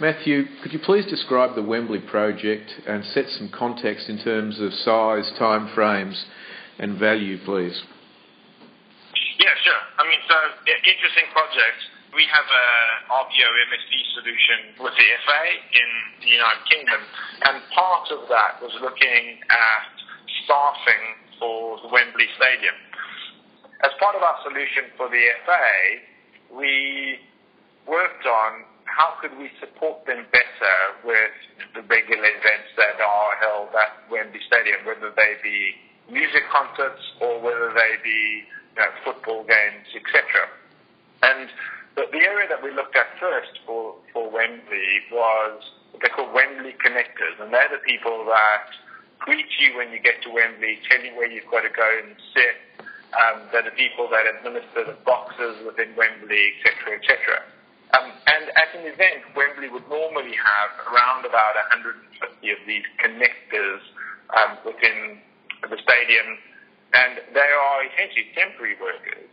Matthew, could you please describe the Wembley project and set some context in terms of size, time frames, and value, please? Yeah, sure. I mean, so interesting project. We have a RPO MSP solution with the FA in the United Kingdom, and part of that was looking at staffing for the Wembley Stadium. As part of our solution for the FA, we how could we support them better with the regular events that are held at Wembley Stadium, whether they be music concerts or whether they be you know, football games, etc. And the, the area that we looked at first for, for Wembley was what they call Wembley connectors, and they're the people that greet you when you get to Wembley, tell you where you've got to go and sit, um, they're the people that administer the boxes within Wembley, etc., etc. And at an event, Wembley would normally have around about 150 of these connectors um, within the stadium, and they are essentially temporary workers.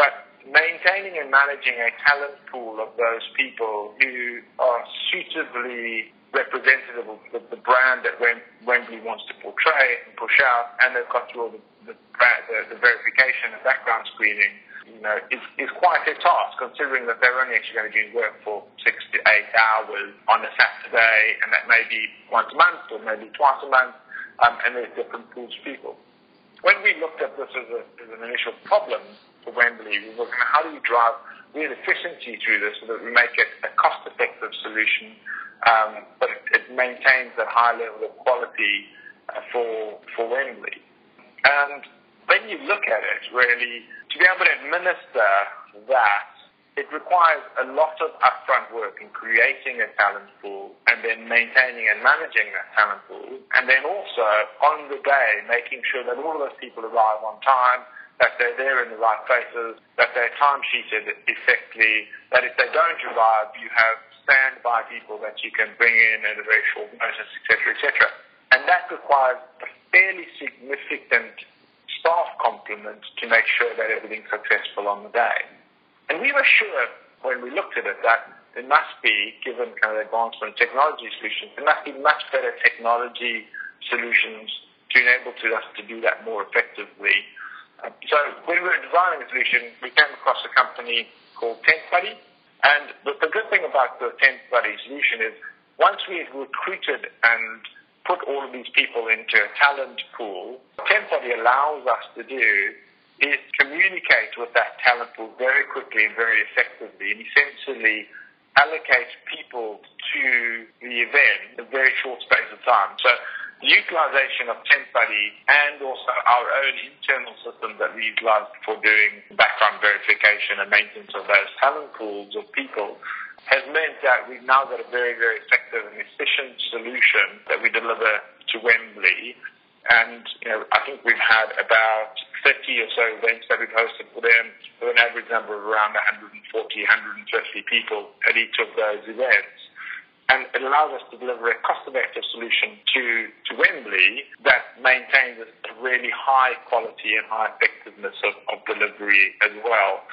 But maintaining and managing a talent pool of those people who are suitably representative of the, the brand that Wembley wants to portray and push out, and they've got through all the, the, the verification and background screening, you know, is, is quite a task considering that they're only actually going to do work for six to eight hours on a Saturday, and that may be once a month or maybe twice a month, um, and there's different pools of people. When we looked at this as, a, as an initial problem for Wembley, we were looking at how do we drive real efficiency through this so that we make it a cost-effective solution, um, but it, it maintains that high level of quality uh, for for Wembley. And when you look at it, really, to be able to administer that, it requires a lot of upfront work in creating a talent pool and then maintaining and managing that talent pool. And then also, on the day, making sure that all of those people arrive on time, that they're there in the right places, that they're time sheeted effectively, that if they don't arrive, you have standby people that you can bring in at a very short notice, etc., etc. And that requires a fairly significant staff complement to make sure that everything's successful on the day. And we were sure when we looked at it that there must be, given kind of advancement in technology solutions, there must be much better technology solutions to enable to us to do that more effectively. Um, so when we were designing the solution, we came across a company called TempBuddy. And the, the good thing about the TempBuddy solution is once we had recruited and put all of these people into a talent pool. What TempBuddy allows us to do is communicate with that talent pool very quickly and very effectively and essentially allocate people to the event in a very short space of time. So the utilization of TempBuddy and also our own internal systems that we utilize for doing background verification and maintenance of those talent pools of people has meant that we've now got a very, very effective and efficient solution that we deliver to Wembley. And, you know, I think we've had about 30 or so events that we've hosted for them with an average number of around 140, 150 people at each of those events. And it allows us to deliver a cost-effective solution to, to Wembley that maintains a really high quality and high effectiveness of, of delivery as well.